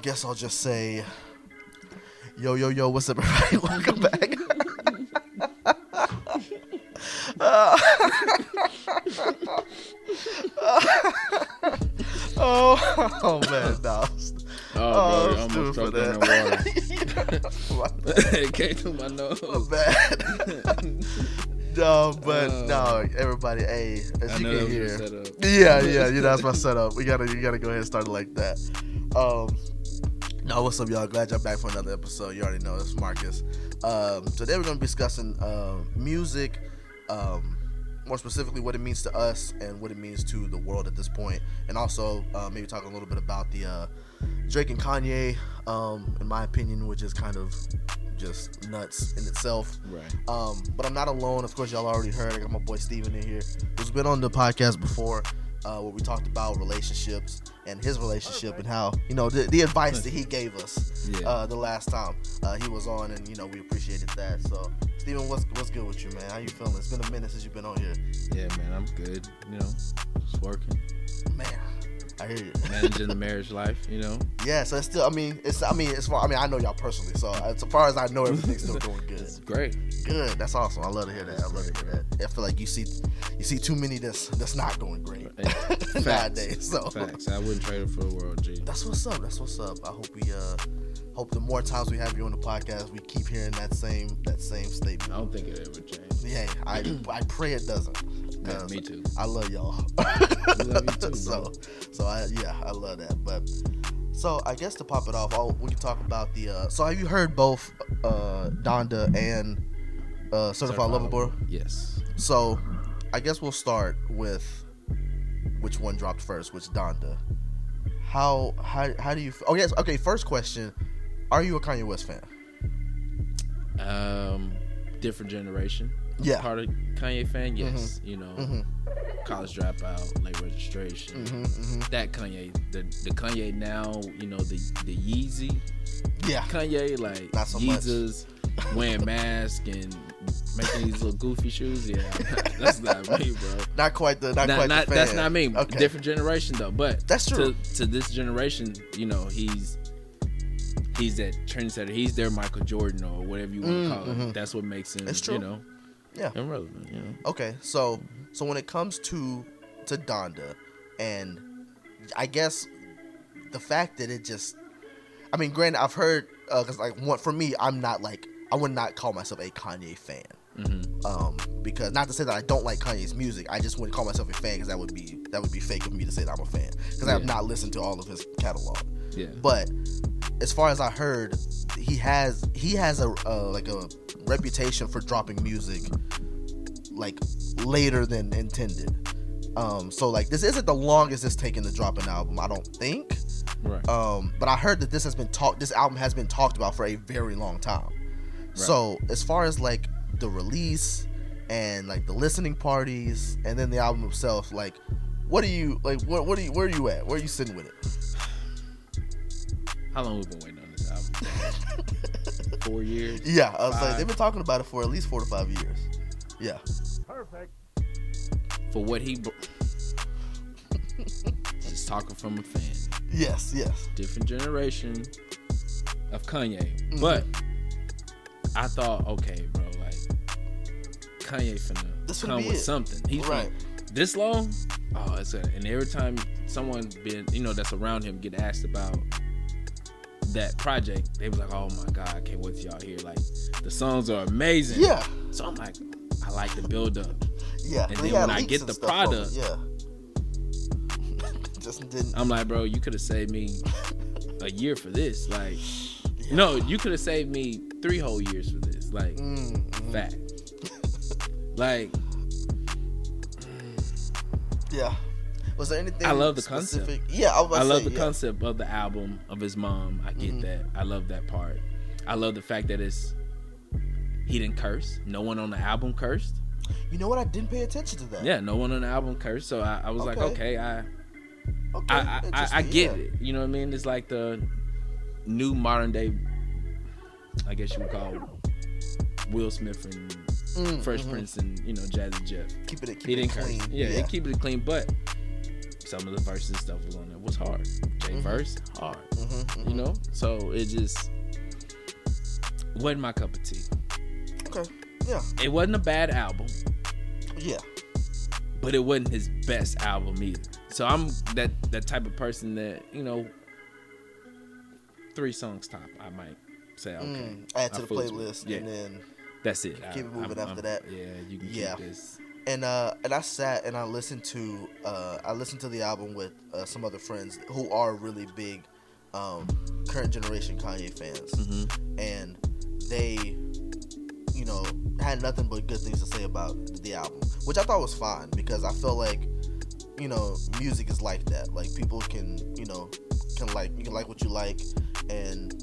guess I'll just say, yo, yo, yo, what's up, everybody? Welcome back. Uh, oh, oh man, no. Oh, Oh, bro, almost on that water. it came through my nose. bad. no, but Uh, no, everybody, hey, as I you can hear. Yeah, yeah, you know that's my setup. We gotta, you gotta go ahead and start it like that. Um, no, what's up, y'all? Glad y'all back for another episode. You already know it's Marcus. Um, today we're gonna be discussing uh, music, um, more specifically what it means to us and what it means to the world at this point, and also uh, maybe talk a little bit about the uh, Drake and Kanye, um, in my opinion, which is kind of just nuts in itself. Right. Um, but I'm not alone. Of course, y'all already heard. I got my boy Steven in here, who's been on the podcast before, uh, where we talked about relationships and his relationship and how you know the, the advice that he gave us Yeah. uh, the last time uh, he was on, and you know we appreciated that. So, Steven, what's what's good with you, man? How you feeling? It's been a minute since you've been on here, yeah, man, I'm good. You know, just working, man. I hear you. managing the marriage life. You know. yeah, so it's still. I mean, it's. I mean, as far. I mean, I know y'all personally, so as far as I know, everything's still going good. It's great. Good. That's awesome. I love to hear that. I love to hear that. I feel like you see you see too many that's that's not going great Facts. nowadays. So Facts. I wouldn't trade it for the world, G. that's what's up. That's what's up. I hope we uh hope the more times we have you on the podcast, we keep hearing that same that same statement. I don't think it ever changed. Yeah, I I pray it doesn't. Yeah, me too. I love y'all. Love you too, so so I yeah I love that. But so I guess to pop it off, I'll, we can talk about the. uh So have you heard both uh Donda and uh Certified Lover Boy? Yes. So, I guess we'll start with which one dropped first, which Donda. How how how do you? Oh yes, okay. First question: Are you a Kanye West fan? Um, different generation. Yeah. Part of Kanye fan. Yes. You know, Mhm. college dropout, late registration. Mhm. Mhm. That Kanye, the the Kanye now, you know the the Yeezy Yeah. Kanye, like Not so much. Yeezys, wearing mask and making these little goofy shoes. Yeah, that's not me, bro. Not quite the not, Not, quite not- the fan. that's not me. Okay. Different generation though. But That's true. To, to this generation, you know, he's he's that trendsetter. He's their Michael Jordan or whatever you want Mm, to call mhm. it. That's what makes him, It's true. you know, Yeah. irrelevant. You know. Okay. So so when it comes to to Donda, and I guess the fact that it just, I mean, granted, I've heard because like one for me, I'm not like I would not call myself a Kanye fan. Hmm um, because not to say that I don't like Kanye's music, I just wouldn't call myself a fan because that would be that would be fake of me to say that I'm a fan because I have not listened to all of his catalog. Yeah. But as far as I heard, he has he has a uh, like a reputation for dropping music like later than intended. Um, so like this isn't the longest it's taken to drop an album, I don't think. Right. Um, but I heard that this has been talked. This album has been talked about for a very long time. Right. So as far as like the release and like the listening parties and then the album itself, like what are you like? What what are you? Where are you at? Where are you sitting with it? How long we been waiting on this album? Four years. Yeah, I was like they've been talking about it for at least four to five years. Yeah, Perfect. For what he. br- Just talking from a fan. yes, yes. different generation of Kanye. Mhm. But I thought, okay, bro, like Kanye finna This come with it. something. He's Right. finna- this long. Oh, it's a, and every time someone been you know that's around him get asked about that project, they was like, oh my god, I can't wait till y'all hear. Like the songs are amazing. Yeah, So I'm like, I like the build up. yeah. And then when I get the product- yeah. Just didn't. I'm like, bro, you could have saved me a year for this. Like, no, you could have saved me three whole years for this. Like, Mm, mhm. fact. Like, Yeah. Was there anything? I love the concept. Yeah, I, I love say, the yeah. concept of the album of his mom. I get Mhm. that. I love that part. I love the fact that it's he didn't curse. No one on the album cursed. You know what? I didn't pay attention to that. Yeah, no one on the album cursed. So I, I was like, Okay. okay, I Okay. I, I, I, I get yeah. it. You know what I mean? It's like the new modern day. I guess you would call Will Smith and Mm, Fresh mhm. Prince and you know Jazzy Jeff. Keep it, keep He it didn't clean. curse. Yeah, they keep it clean, but some of the verses and stuff was on there was hard. J Mhm. verse hard. Mhm. Mm-hmm, You know, so it just wasn't my cup of tea. Okay. Yeah. It wasn't a bad album, Yeah. but it wasn't his best album either. So I'm that that type of person that you know, three songs top. I might say okay. Mm, add to I the with it. playlist Yeah. and then That's it. Keep it moving after that. Yeah, you can Yeah. keep this. and uh and I sat and I listened to uh I listened to the album with uh, some other friends who are really big um current generation Kanye fans Mm-hmm. and they you know had nothing but good things to say about the album which I thought was fine because I feel like you know music is like that like people can you know can like you can like what you like and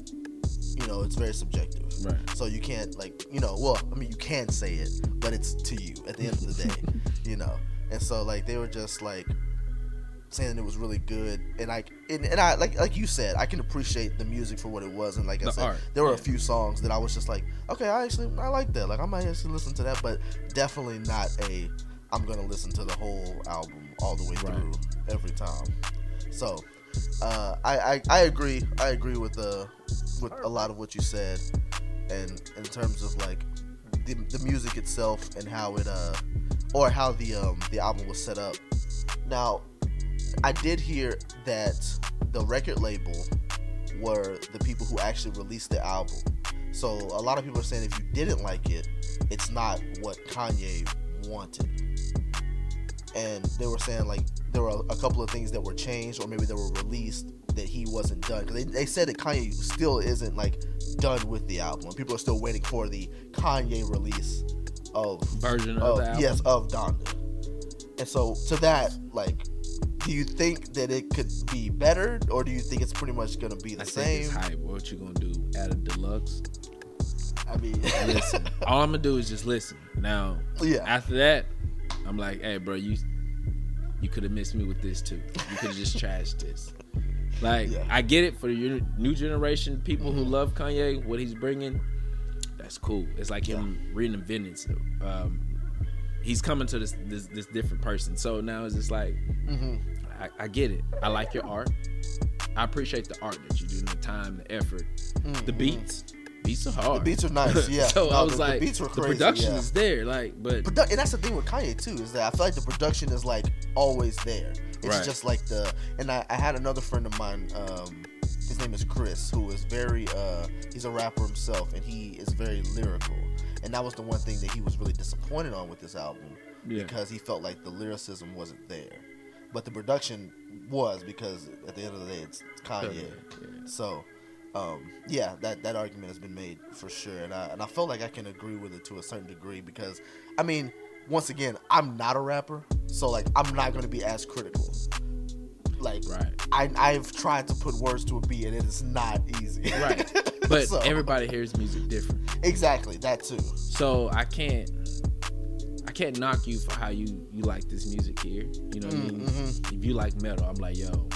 you know it's very subjective Right. so you can't like you know well i mean you can say it but it's to you at the end of the day you know and so like they were just like saying it was really good and like and, and i like like you said i can appreciate the music for what it was and like i The said art, there were a few songs that i was just like okay i actually i like that like i might actually listen to that but definitely not a i'm gonna listen to the whole album all the way Right. through every time so uh, I, I I agree. I agree with uh with a lot of what you said, and in terms of like the, the music itself and how it uh or how the um the album was set up. Now, I did hear that the record label were the people who actually released the album. So a lot of people are saying if you didn't like it, it's not what Kanye wanted. And they were saying like there were a couple of things that were changed or maybe they were released that he wasn't done. They, they said that Kanye still isn't like done with the album. People are still waiting for the Kanye release of Version of of the album. yes of Donda. And so to that, like, do you think that it could be better, or do you think it's pretty much gonna be the I same? think it's hype. What you gonna do? Add a deluxe? I mean, Listen. All I'm gonna do is just listen. Now, yeah, after that, I'm like, hey, bro, you you could have missed me with this too. You could have just trashed this. Like, Yeah. I get it for your new generation, people who Mhm. love Kanye, what he's bringing. That's cool. It's like him reinventing. So, um, he's coming to this, this this different person. So now it's just like, hmm I, I get it. I like your art. I appreciate the art that you do, and the time, the effort, the beats. Beats are hard. Mm-hmm. The beats are nice, yeah. so No, I was the- the like, beats were the production yeah. is there, like, but Produ- and that's the thing with Kanye too is that I feel like the production is like always there. It's Right. just like the and I, I had another friend of mine. Um, his name is Chris, who is very uh, he's a rapper himself, and he is very lyrical. And that was the one thing that he was really disappointed on with this album yeah. because he felt like the lyricism wasn't there, but the production was because at the end of the day it's Kanye. Yeah. So, um, yeah, that, that argument has been made for sure, and I and I feel like I can agree with it to a certain degree because, I mean, once again, I'm not a rapper, so like I'm not gonna be as critical. Like, Right. I I've tried to put words to a beat, and it is not easy. Right. But So- everybody hears music different. exactly that too. So I can't I can't knock you for how you you like this music here. You know what I mean? Mm-hmm. If you like metal, I'm like, yo,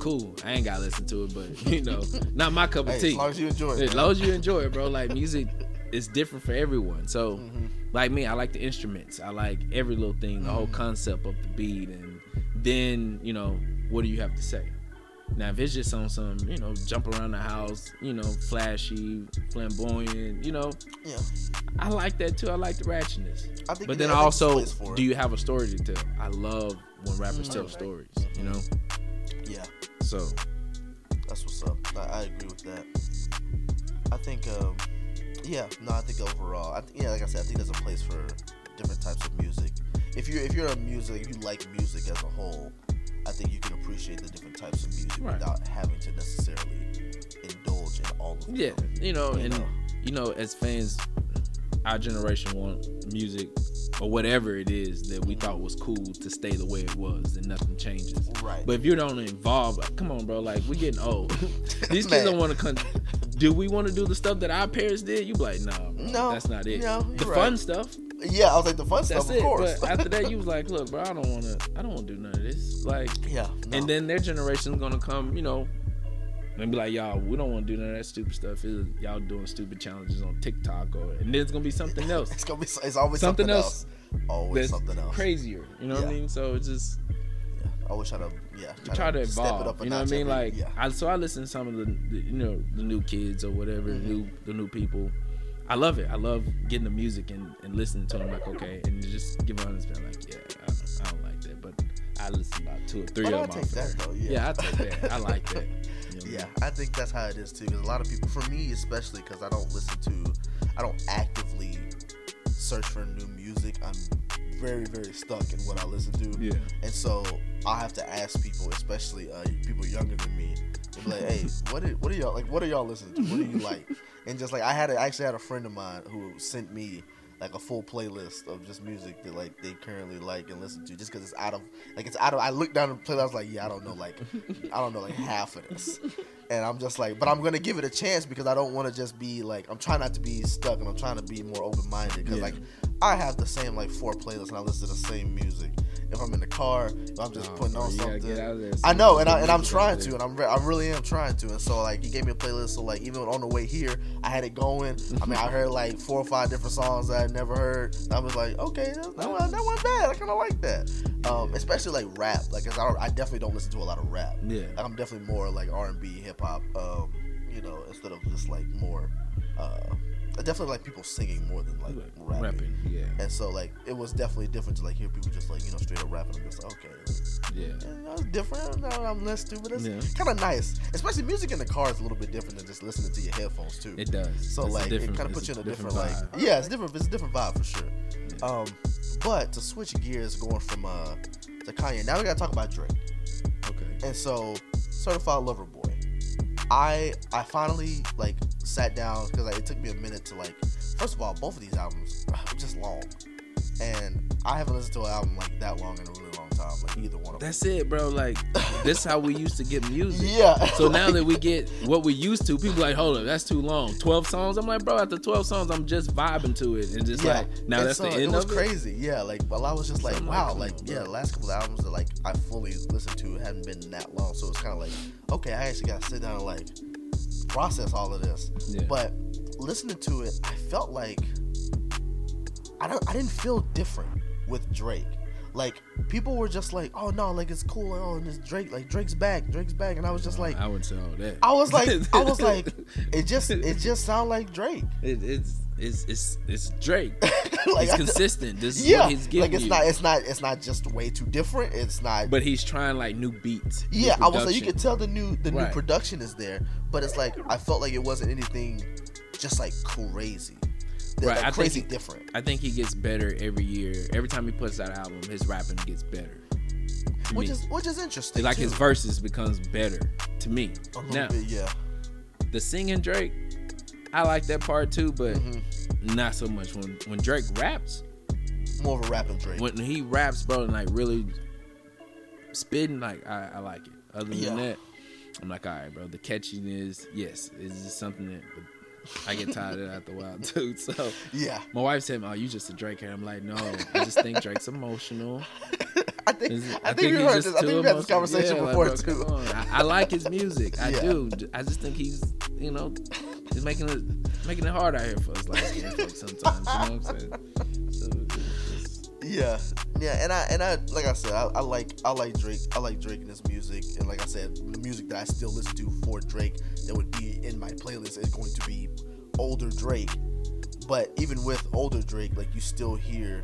cool. I ain't gotta listen to it, but you know, not my cup of Hey, tea. as long as you enjoy it. as long as you enjoy it, bro. Like music is different for everyone. So Mhm. Like me, I like the instruments. I like every little thing, the whole Mm-hmm. concept of the beat, and then you know, what do you have to say? Now, if it's just on some, you know, jump around the house, you know, flashy, flamboyant, you know, Yeah, I like that too. I like the ratchetness. I think. But then I also, place for it. do you have a story to tell? I love when rappers Mhm. tell stories, you know? Yeah. So, That's what's up. I, I agree with that. I think, um, yeah, no, I think overall, I th- yeah, like I said, I think there's a place for different types of music. If you're if you're a music, if you like music as a whole, I think you can appreciate the different types of music Right. without having to necessarily indulge in all of them. yeah, you know, You and, know. you know, as fans, our generation want music or whatever it is that we thought was cool to stay the way it was and nothing changes. Right. But if you don't involve, come on, bro, like, we're getting old. These kids don't want to come. Do we want to do the stuff that our parents did? You be like, bro, No, that's not it. no, the you're fun right. stuff, yeah, I was like the fun that's stuff, of it. course. But after that, you was like, look, bro, I don't want to. I don't want to do none of this. Like, yeah, no. and then their generation's gonna come, you know, and be like, y'all, we don't want to do none of that stupid stuff. It's- y'all doing stupid challenges on TikTok, or and then it's gonna be something else it's gonna be it's always Something something, else else. Always something else. crazier. You know what I mean? So it's just Yeah. I wish I'd have yeah, You try to step it evolve. up You know what I mean? Like, yeah. I so I listen to some of the, the you know the new kids or whatever, Mhm. new the new people. I love it. I love getting the music and, and listening to them. Like, okay, and just give an honest feeling. Like, yeah, I don't, I don't like that, but I listen about two or three But of I'll them. take that though. Yeah, Yeah, I take that. I like that. You know what I mean? Yeah, I think that's how it is too. Because a lot of people, for me especially, because I don't listen to, I don't actively search for new music. I'm very, very stuck in what I listen to, Yeah. and so I have to ask people, especially uh, people younger than me, to be like, "Hey, what are, what are y'all like? What are y'all listening to? What do you like?" And just like I had, a, I actually had a friend of mine who sent me like a full playlist of just music that like they currently like and listen to, just because it's out of like it's out of. I looked down the playlist, I was like, "Yeah, I don't know like I don't know like half of this." And I'm just like, but I'm gonna give it a chance because I don't want to just be like, I'm trying not to be stuck and I'm trying to be more open minded because Yeah. like I have the same like four playlists and I listen to the same music. If I'm in the car, if I'm just Oh, putting on something. get out there, I know, and I and I'm trying to, and I'm re- I really am trying to, and so like he gave me a playlist, so like even on the way here, I had it going. I mean, I heard like four or five different songs that I had never heard. And I was like, okay, that, that, one, that wasn't bad. I kind of like that, um, especially like rap. Like, 'cause I, don't- I definitely don't listen to a lot of rap. Yeah. Like, I'm definitely more like R and B, hip hop. Um, you know, instead of just like more. Uh, I definitely like people singing more than like rapping. rapping. Yeah. And so like it was definitely different to like hear people just like you know straight up rapping. I'm just like okay, Yeah. yeah, you different. I'm less stupid. It's Yeah. kind of nice, especially music in the car is a little bit different than just listening to your headphones too. It does. so It's like it kind of puts you in a different, vibe. like yeah, it's different. It's a different vibe for sure. Um, but to switch gears, going from uh to Kanye, now we gotta talk about Drake. Okay. And so, Certified Lover Boy, I I finally like sat down because like, it took me a minute to like. First of all, both of these albums are just long, and I haven't listened to an album like that long in a really long time. Like either one of them. That's it, bro. Like this is how we used to get music. Yeah. So now that we get what we used to, people like, hold up, that's too long. Twelve songs. I'm like, bro, after twelve songs, I'm just vibing to it, and just like now And that's so the end It was crazy, yeah. Like, well, I was just like, like, wow, like, on, yeah. The last couple of albums that like I fully listened to hadn't been that long, so it's kind of like, okay, I actually got to sit down and like process all of this. Yeah. But listening to it, I felt like I don't, I didn't feel different with Drake. Like people were just like, oh no, like it's cool. Oh, and it's Drake, like Drake's back, Drake's back, and I was just like, I would say all that. I was like, I was like, it just, it just sounded like Drake. it, it's it's it's it's Drake. like, He's I- consistent. This is yeah, what he's giving like it's you. not, it's not, it's not just way too different. It's not. but he's trying like new beats. new yeah, I was like, you could tell the new, the new production is there, but it's like I felt like it wasn't anything, just like crazy, They're, Right, like, I think crazy he- different. I think he gets better every year. Every time he puts out an album, his rapping gets better. Which me. is, which is interesting. like too. his verses becomes better to me. a Now bit, yeah. the singing Drake, I like that part too, but Mhm. not so much when when Drake raps. More of a rapping Drake. When he raps, bro, and like really spitting, like I, I like it. Other than Yeah. that, I'm like, all right, bro. The catchiness, yes, is just something that I get tired of it after a while too. So yeah, my wife said, "Oh, you just a Drake hater." I'm like, no, I just think Drake's emotional. I think Is- I, think we he's heard this. I think we had this conversation Yeah, like, before bro, too. I, I like his music. I Yeah. do. I just think he's, you know, he's making it making it hard out here for us folks sometimes. You know what I'm saying? Yeah, yeah, and I and I like I said, I, I like I like Drake. I like Drake and his music, and like I said, the music that I still listen to for Drake that would be in my playlist is going to be older Drake. But even with older Drake, like you still hear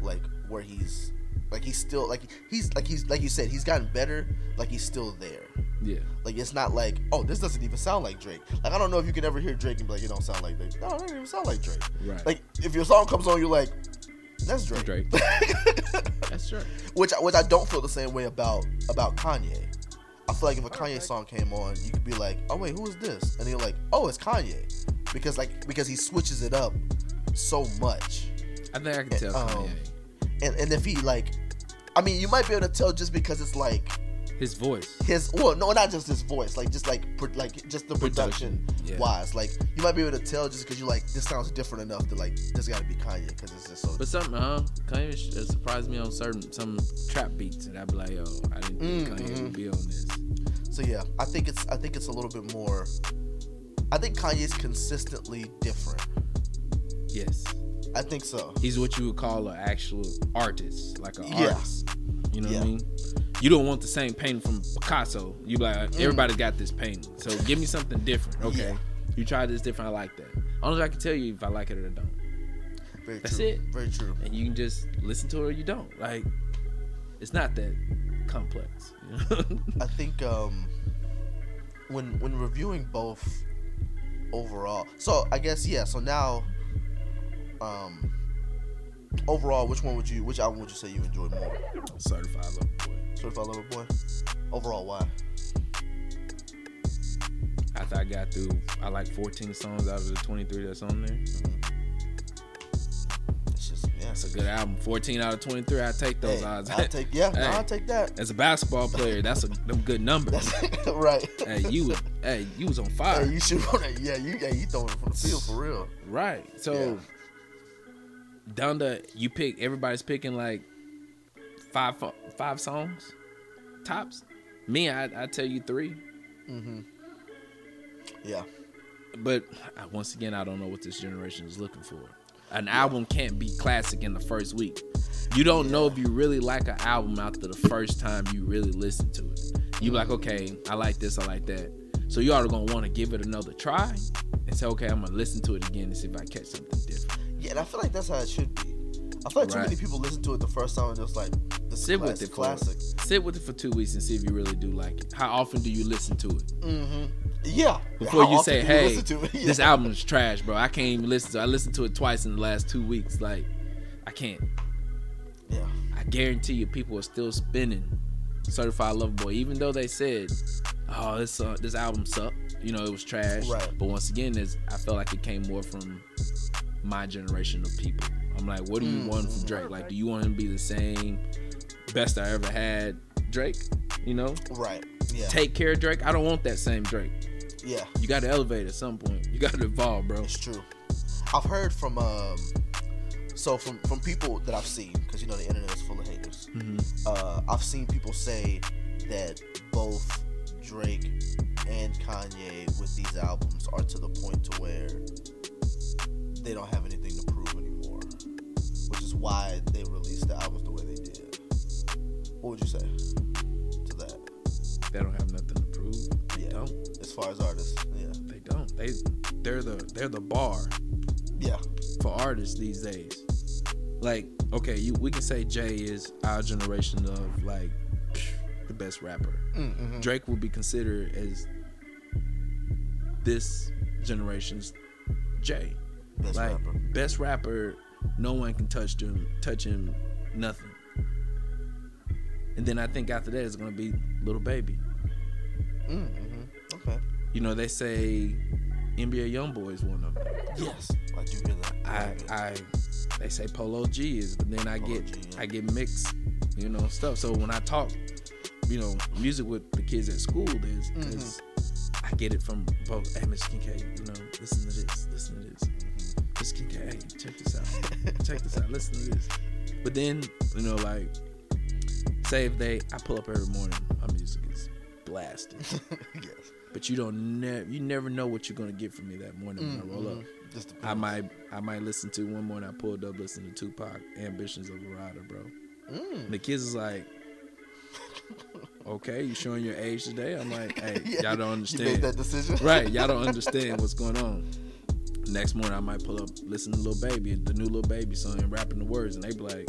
like where he's like he's still like he's like he's like you said he's gotten better. Like he's still there. yeah. Like it's not like oh this doesn't even sound like Drake. Like I don't know if you can ever hear Drake and be like it don't sound like Drake. No, it doesn't even sound like Drake. Right. Like if your song comes on, you're like that's Drake. Drake. That's Drake. which which I don't feel the same way about about Kanye. I feel like if a Kanye song came on, you could be like, "Oh wait, who is this?" And you're like, "Oh, it's Kanye," because like because he switches it up so much. I think I can tell Um, Kanye. And and if he like, I mean, you might be able to tell just because it's like His voice. his well, no, not just his voice, like just like pro- like just the production, Production, yeah. wise. Like you might be able to tell just because you like this sounds different enough to like this got to be Kanye because it's just so. But something, huh? Kanye sh- uh, surprised me on certain some trap beats, and I'd be like, yo, I didn't think Mm, Kanye mhm. would be on this. So yeah, I think it's I think it's a little bit more. I think Kanye's consistently different. Yes. I think so. He's what you would call an actual artist, like an Yeah. artist. You know what I mean? You don't want the same painting from Picasso. You like Mm. everybody got this painting, so give me something different. Okay, Yeah. you try this different. I like that. Only I can tell you if I like it or don't, Very That's true. it. Very true. and you can just listen to it or you don't. Like it's not that complex. you know? I think um, when when reviewing both overall, so I guess yeah. So now, um, overall, which one would you, which album would you say you enjoyed more? Certified Lover Boy. Certified Lover Boy. Overall, why? After I got through, I like 14 songs out of the 23 that's on there. Mm-hmm. It's just yeah. That's a good album. 14 out of 23. I take those Hey, odds. I'll take yeah. No, I'll take that. As a basketball player, that's a them good numbers. Right. hey, you was hey, you was on fire. Hey, you that. Yeah, you yeah, you throwing it from the field for real. Right. So Yeah. down to you pick everybody's picking like five five songs tops. Me, I I tell you three. Mm-hmm. Yeah. But once again, I don't know what this generation is looking for. An album can't be classic in the first week. You don't know if you really like an album after the first time you really listen to it. You like, okay, I like this, I like that. So you are gonna want to give it another try and say, okay, I'm gonna listen to it again and see if I catch something different. Yeah, and I feel like that's how it should be. I feel like too many people listen to it the first time and just like this Sit is with it classic. sit with it for two weeks and see if you really do like it. How often do you listen to it Mm-hmm. Yeah. before How you say, you "Hey, it? this album is trash, bro. I can't even listen to. it. I listened to it twice in the last two weeks. Like, I can't. Yeah. I guarantee you, people are still spinning Certified Lover Boy, even though they said, "Oh, this uh, this album sucked." You know, it was trash. Right. But once again, I felt like it came more from my generation of people. I'm like, what do you want from Drake? Like, do you want him to be the same best I ever had Drake? You know, Right. Yeah. take care of Drake. I don't want that same Drake. yeah. You got to elevate at some point. You got to evolve, bro. It's true. I've heard from um, so from from people that I've seen because you know the internet is full of haters. hmm Uh, I've seen people say that both Drake and Kanye with these albums are to the point they're the they're the bar yeah, for artists these days. Like, okay, you we can say Jay is our generation of like the best rapper. mm-hmm. Drake will be considered as this generation's Jay. best like rapper. best rapper, no one can touch him touch him nothing. And then I think after that it's gonna be Little Baby. Mm-hmm. Okay. You know, they say NBA YoungBoy is one of them. Yes, I do hear that. I. I, they say Polo G is, but then I Polo get, G, yeah. I get mixed, you know, stuff. So when I talk, you know, music with the kids at school, there's, Mm-hmm. there's I get it from both. Hey, Mr. Kincaid, you know, listen to this, listen to this. Mr. Kincaid, hey, check this out, check this out, listen to this. But then, you know, like, say if they, I pull up every morning, my music is blasted, yes. But you don't never, you never know what you're gonna get from me that morning when I roll up. Mhm. Just I might I might listen to one morning I pulled up listening to Tupac Ambitions of a Rider, bro. Mm. And the kids is like, Okay, you showing your age today? I'm like, hey, Yeah, y'all don't You understand. made that decision, right, y'all don't understand what's going on. Next morning I might pull up, listen to Lil Baby, the new Little Baby song and rapping the words, and they be like,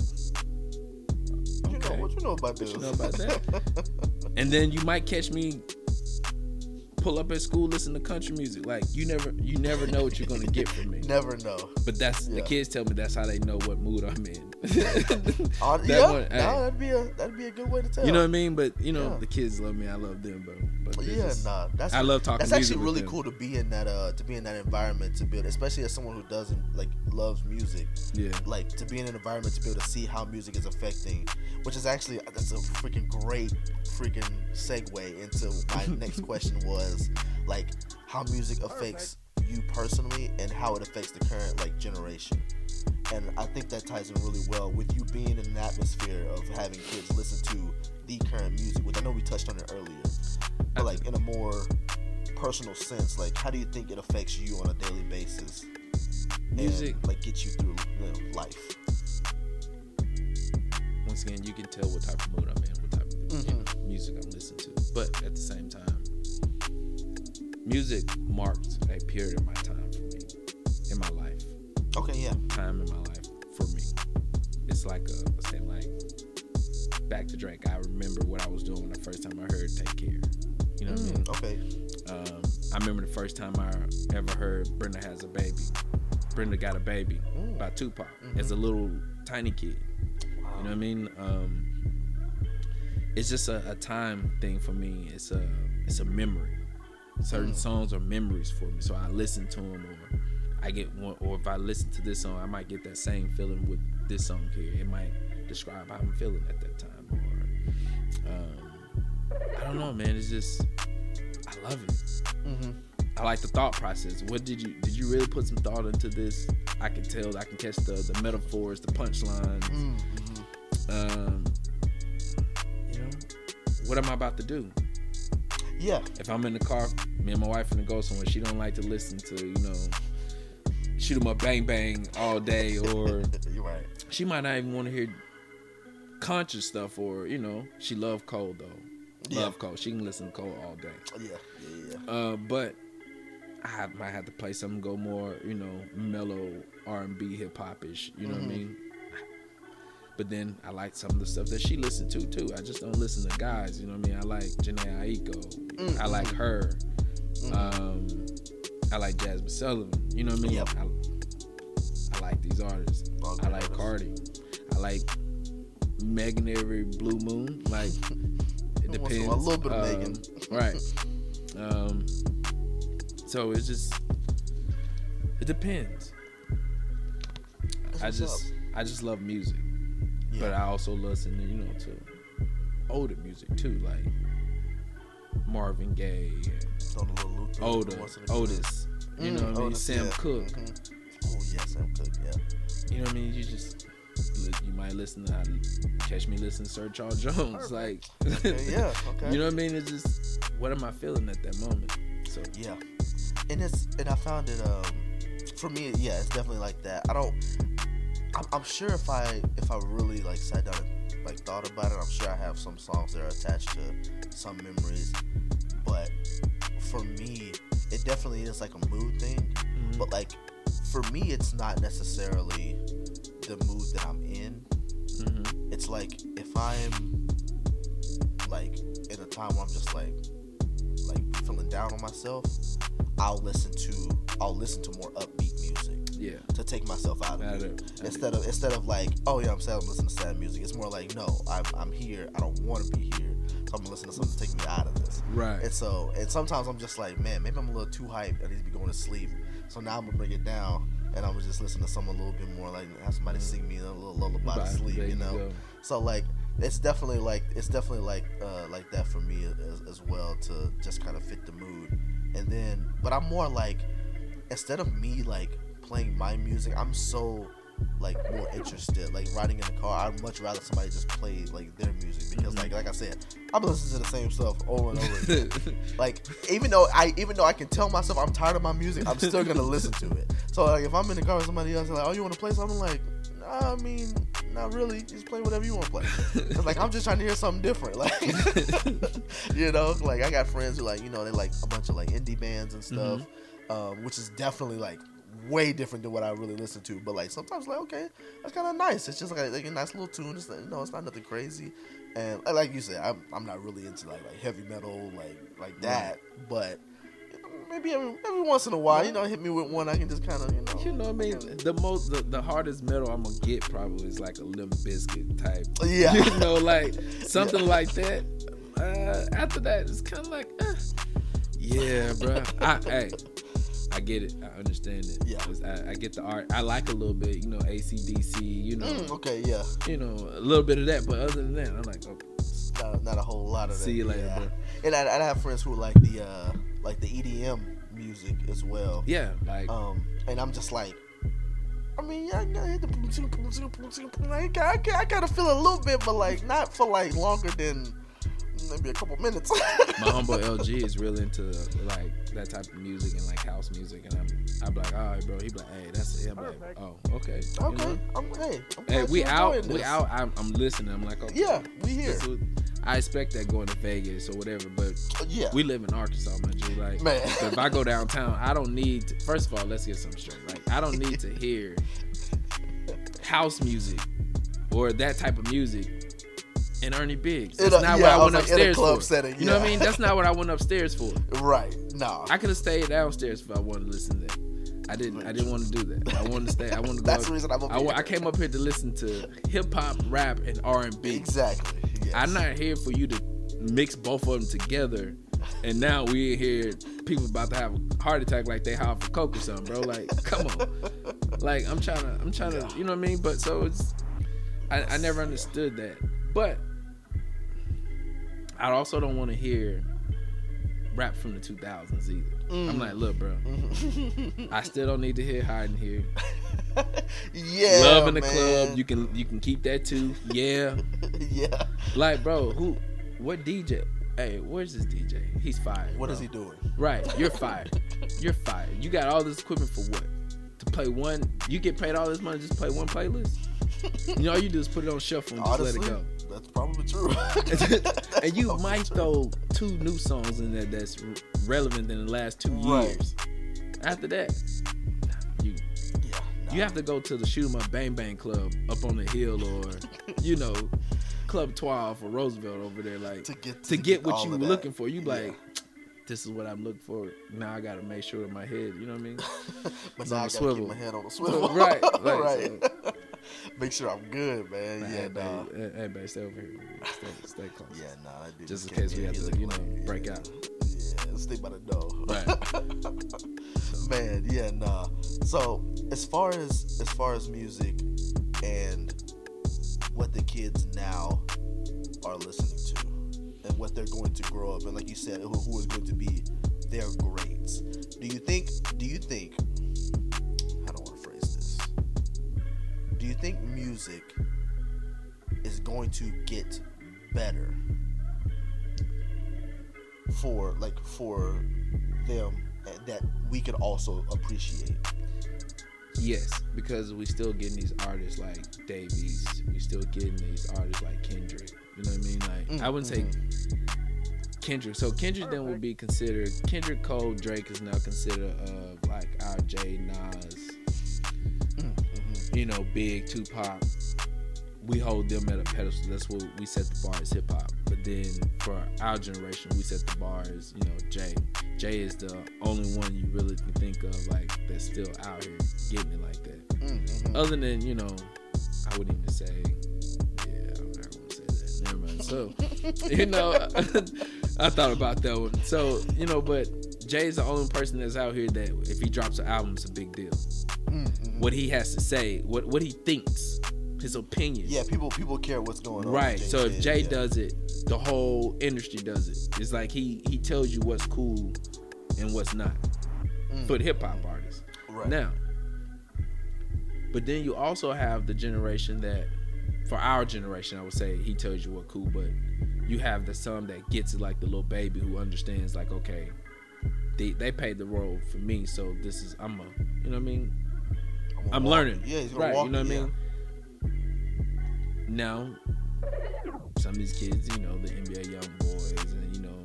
What you know? What you know about this? you know about that? and then you might catch me pull up at school, listen to country music. Like you never you never know what you're gonna get from me. Never know. But that's the kids tell me that's how they know what mood I'm in. Uh, That yeah, one- hey. that'd be a that'd be a good way to tell. You know what I mean? But you know, Yeah. the kids love me. I love them, bro. But Yeah, just- nah. That's I love talking That's actually really cool to be in that uh to be in that environment to build, especially as someone who doesn't like loves music. Yeah, Like to be in an environment to be able to see how music is affecting, which is actually that's a freaking great freaking segue into my next question was like how music affects you personally and how it affects the current like generation. And I think that ties in really well with you being in an atmosphere of having kids listen to the current music, which I know we touched on it earlier, but like in a more personal sense, like how do you think it affects you on a daily basis? music. and, like get you through you know, life. Once again, you can tell what type of mood I'm in, what type of Mhm. music I'm listening to. But at the same time, music marked a period of my time for me in my life. Okay, yeah. Time in my life for me. It's like a, saying like back to Drake. I remember what I was doing when the first time I heard "Take Care." You know what I mean? Mm, okay. Um, I remember the first time I ever heard Brenda has a baby. Brenda got a baby Mm. by Tupac Mhm. as a little tiny kid. Wow. You know what I mean? Um, it's just a, a time thing for me. It's a it's a memory. Certain Mm. songs are memories for me, so I listen to them, or I get one, or if I listen to this song, I might get that same feeling with this song here. It might describe how I'm feeling at that time, or um, I don't know, man. It's just I love it. Mm-hmm. I like the thought process. What did you did you really put some thought into this? I can tell. I can catch the the metaphors, the punchlines. Mm-hmm. Um, you know, what am I about to do? Yeah. If I'm in the car, me and my wife finna go somewhere. She don't like to listen to you know shoot 'em up bang bang all day, or You're right. she might not even want to hear conscious stuff, or you know she love Cole though. Yeah. Love Cole. She can listen to Cole all day. Yeah. Yeah. Yeah. Uh, but I might have to play something go more, you know, mellow R and B, hip hop ish. You know what I Mhm. mean? But then I like some of the stuff that she listened to too. I just don't listen to guys. You know what I mean? I like Jhené Aiko. Mm, I like her. Mhm. Um, I like Jazmine Sullivan. You know what I mean? Yep. I, I like these artists. All I like artists. Cardi. I like Megan every Blue Moon. Like it Once in a depends. a little bit of Um, Megan. right. Um, so it's just it depends. That's I just I just love music, Yeah. but I also listen to you know to older music too, like Marvin Gaye, and Throw the little Luther Oda, once in a blue. Otis. You know Mm, what I mean? Otis, Sam yeah. Cooke. Mhm. Oh yeah, Sam Cooke. Yeah. You know what I mean? You just you might listen to catch me listening to Sir Charles Jones, like Okay, yeah. Okay. you know what I mean? It's just what am I feeling at that moment? So Yeah, and it's and I found it. Um, for me, yeah, it's definitely like that. I don't. I'm, I'm sure if I if I really like sat down and like thought about it, I'm sure I have some songs that are attached to some memories. But for me, it definitely is like a mood thing. mhm. But like for me, it's not necessarily the mood that I'm in. Mhm. It's like if I'm like in a time where I'm just like like feeling down on myself, I'll listen to I'll listen to more upbeat music yeah. to take myself out of it. of- out of- Instead of instead of like, oh yeah, I'm sad I'm listening to sad music. It's more like, no, I'm I'm here. I don't want to be here. So I'm gonna listen to something to take me out of this. right. And so and sometimes I'm just like, man, maybe I'm a little too hyped. I need to be going to sleep. So now I'm gonna bring it down and I'm gonna just listen to something a little bit more like have somebody sing me a little lullaby to sleep, you know. go. So like it's definitely like it's definitely like uh like that for me as, as well to just kind of fit the mood. And then but I'm more like instead of me like playing my music, I'm so like more interested. Like riding in the car, I'd much rather somebody just play like their music because Mhm. like like I said, I'm listening to the same stuff over and over again. like even though I even though I can tell myself I'm tired of my music, I'm still gonna listen to it. So like if I'm in the car with somebody else, like, oh, you want to play something? Like, nah, I mean, not really. Just play whatever you want to play. 'Cause, like I'm just trying to hear something different. Like you know, like I got friends who like you know they like a bunch of like indie bands and stuff, um, which is definitely like way different than what I really listen to. But like sometimes like okay, that's kind of nice. It's just like, like a nice little tune. It's like, you know, it's not nothing crazy. And like you said, I'm, I'm not really into like like heavy metal like like that. But you know, maybe every, every once in a while, you know, hit me with one I can just kind of you know. You know what I mean? The most, the, the hardest metal I'm gonna get probably is like a Limp Bizkit type. Yeah. You know, like something like that. Uh, after that, it's kind of like, uh, yeah, bro. I, hey, I get it. I understand it. Yeah. I, I get the art. I like a little bit, you know, ACDC, you know, Mm, okay, yeah, you know, a little bit of that. But other than that, I'm like, okay, not, not a whole lot of that. see you later, yeah. bro. And I, I have friends who like the uh like the EDM music as well. Yeah, like, Um, and I'm just like, I mean, yeah, I gotta. I, ca- I, I kind of feel a little bit, but like not for like longer than maybe a couple minutes. my humble LG is real into like that type of music and like house music, and I'm, I'm like, all right, bro. He be like, hey, that's it. I'm like, oh, okay. You okay, know? I'm hey, I'm Hey, we out. We this. out. I'm, I'm listening. I'm like, okay. Yeah, we here. this is- I expect that going to Vegas or whatever, but uh, yeah, we live in Arkansas, my G. Like, Man. so if I go downtown, I don't need. To, first of all, let's get something straight. Like, I don't need to hear house music or that type of music and Ernie Biggs. That's a- not yeah, what I was went like, upstairs club for. setting, You know what I mean? That's not what I went upstairs for. right. No, I could have stayed downstairs if I wanted to listen to that. I didn't. I didn't want to do that. I wanted to stay. I wanted to go. That's the reason I'm up I, here. I came up here to listen to hip hop, rap, and R and B. exactly. Yes. I'm not here for you to mix both of them together. And now we here, people about to have a heart attack like they high for coke or something, bro. Like, come on. Like, I'm trying to, I'm trying to, you know what I mean? But so it's, I, I never understood that. But I also don't want to hear rap from the 2000s either. Mm. I'm like, look, bro, I still don't need to hear hiding here. yeah, Love in the man. club, you can you can keep that too. Yeah. yeah. Like, bro, who, what DJ? Hey, where's this DJ? He's fired. What bro. is he doing? Right, you're fired. You're fired. You got all this equipment for what? To play one? You get paid all this money just to play one playlist? You know, all you do is put it on shuffle and just let it go. That's probably true. and you Probably might true. throw two new songs in there that's relevant in the last two Right. years. After that, you Yeah, nah. you have to go to the Shoot 'em Up Bang Bang Club up on the hill or, you know, Club 12 or Roosevelt over there, like To get- to to get get what you were looking for. You Yeah. like, this is what I'm looking for. Now I gotta make sure in my head. You know what I mean? but now I gotta swivel. keep my head on the swivel. Right, right, right. Make sure I'm good, man. Nah, yeah, hey, nah. baby, hey, baby, stay over here. Stay, stay close. Yeah, nah. That dude Just in case we have to, you know, player, break out. Yeah, stay by the door. Right. man yeah nah so as far as as far as music and what the kids now are listening to and what they're going to grow up and like you said who, who is going to be their grades do you think do you think do you think music is going to get better for like for them uh, that we could also appreciate. Yes, because we still getting these artists like Davies. We still getting these artists like Kendrick. You know what I mean? Like Mm, I wouldn't say Kendrick. So Kendrick then would be considered Kendrick Cole Drake is now considered of like our Jay Nas. You know, Big Tupac. We hold them at a pedestal. That's what we set the bar as hip hop. But then for our generation, we set the bar as you know Jay. Jay is the only one you really can think of like that's still out here getting it like that. Mm-hmm. Other than you know, I wouldn't even say. Yeah, I'm not gonna say that. Never mind. So, you know, I thought about that one. So you know, but Jay's the only person that's out here that if he drops an album, it's a big deal. Mm-hmm. What he has to say, what what he thinks, his opinion. Yeah, people people care what's going on. Right. So if Jay yeah. does it, the whole industry does it. It's like he he tells you what's cool and what's not Mm. for the hip hop artists. right. Now, but then you also have the generation that, for our generation, I would say he tells you what cool, but you have the some that gets it like the little baby who understands like okay, they they paid the role for me, so this is I'm a you know what I mean. I'm walk learning. Yeah, he's gonna right. walk You know what I yeah. mean. Now, some of these kids, you know, the NBA young boys, and you know,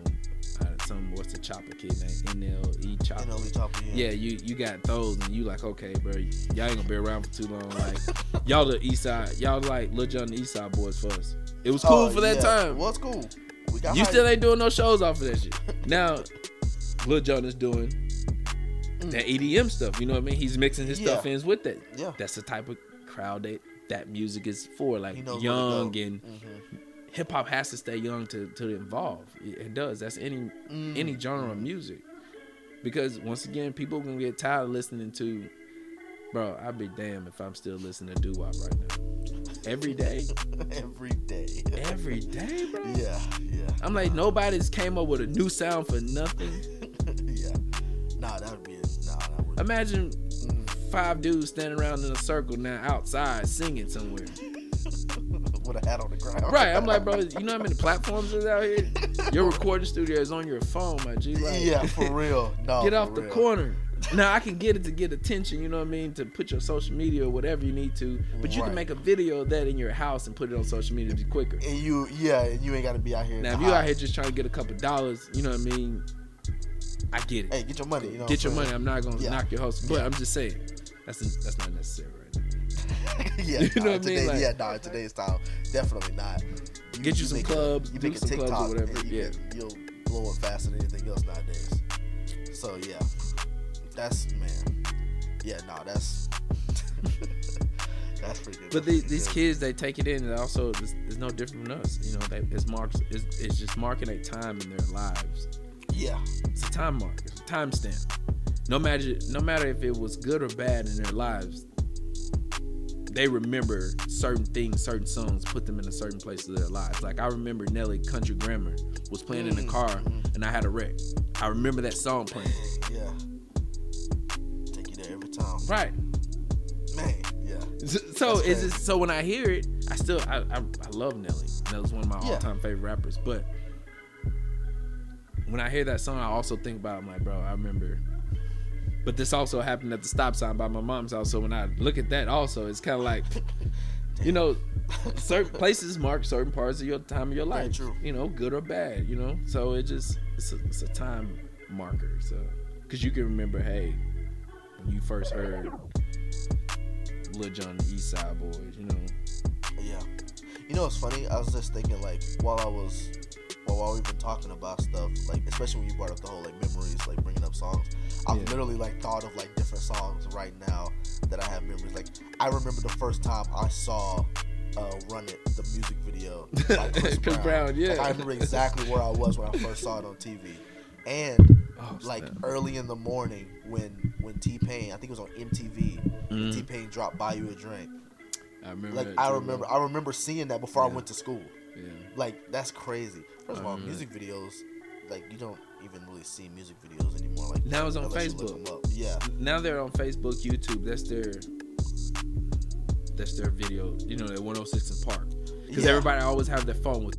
some what's the chopper kid named NLE Choppa. NLE Choppa, yeah. Yeah, you you got those, and you like, okay, bro, y'all ain't gonna be around for too long. Like, y'all the East Side, y'all like Lil Jon and East Side Boyz for us. It was oh, cool Oh, for that yeah. time. Well, it's cool. We got you still ain't doing no shows off of that shit. Now, Lil Jon is doing that EDM stuff. You know what I mean? He's mixing his stuff Mm. In with that. Yeah. That's the type of crowd that that music is for, like knows where to young and Mhm. hip hop has to stay young to to evolve. It, it does. That's any Mm. any genre of music. Because once again, people gonna get tired of listening to, bro. I'd be damn if I'm still listening to doo wop right now. Every day, Every day. every day, bro. Yeah, yeah. I'm like nobody's came up with a new sound for nothing. Imagine five dudes standing around in a circle now outside singing somewhere. with a hat on the ground. Right. I'm like, bro, you know how many platforms is out here? Your recording studio is on your phone, my G. Like, yeah, for real. No, get off the real. corner. now I can get it to get attention, you know what I mean, to put your social media or whatever you need to. But you Right. can make a video of that in your house and put it on social media to be quicker. And you, yeah, and you ain't got to be out here. Now, if you out here just trying to get a couple dollars, you know what I mean, I get it. hey, get your money. You know, get your money. I'm not gonna Yeah. knock your host, but Yeah. I'm just saying that's that's not necessary right now. Yeah, You know nah, what I mean? Like- yeah, nah, today's style, definitely not. Get you some make a- clubs, you make a some clubs or TikTok, whatever, you yeah. can- you'll blow it faster than anything else nowadays. So yeah, that's man, yeah, nah, that's that's pretty good. But these, these kids, they take it in, and also it's, it's no different from us. You know, they, it's marks. It's, it's just marking a time in their lives. Yeah, It's a time mark. It's a time stamp. No matter no matter if it was good or bad in their lives, they remember certain things, certain songs, put them in a certain place of their lives. Like I remember Nelly Country Grammar was playing in the Mm, car, mhm. and I had a wreck. I remember that song playing. yeah. Take you there every time, Right. man. Yeah, So That's it's just, so when I hear it, I still I, I, I love Nelly. Nelly's one of my Yeah. all time favorite rappers. But when I hear that song, I also think about I'm like, bro, I remember. But this also happened at the stop sign by my mom's house. So when I look at that, also it's kind of like, you know, certain places mark certain parts of your time of your life. true. You know, good or bad. You know, so it just it's a, it's a time marker. So because you can remember, hey, when you first heard Lil Jon the East Side Boyz, you know. Yeah. You know what's funny? I was just thinking like while I was well, while we've been talking about stuff, like especially when you brought up the whole like memories, like bringing up songs, I've Yeah. literally like thought of like different songs right now that I have memories. Like I remember the first time I saw uh, "Run It," the music video by Chris, Chris Brown. Brown, yeah. Like, I remember exactly where I was when I first saw it on TV, and Oh, like snap. early in the morning when when T Pain, I think it was on MTV, Mhm. T Pain dropped "Buy You a Drink." I remember. Like I remember. I remember seeing that before I went to school. Yeah. Like that's crazy. First of I all, remember music videos, like you don't even really see music videos anymore. Like Now it's on unless you look Facebook. Yeah, Now they're on Facebook, YouTube. That's their. That's their video. You know, at 106 in Park. Because Yeah. everybody always have their phone with.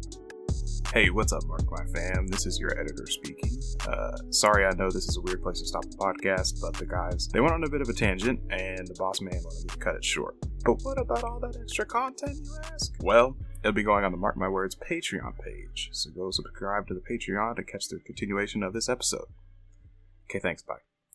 Hey, what's up, Mark, my fam? This is your editor speaking. Uh, sorry, I know this is a weird place to stop the podcast, but the guys, they went on a bit of a tangent, and the boss man wanted me to cut it short. But what about all that extra content, you ask? Well, it'll be going on the Mark My Words Patreon page, so go subscribe to the Patreon to catch the continuation of this episode. Okay, thanks, bye.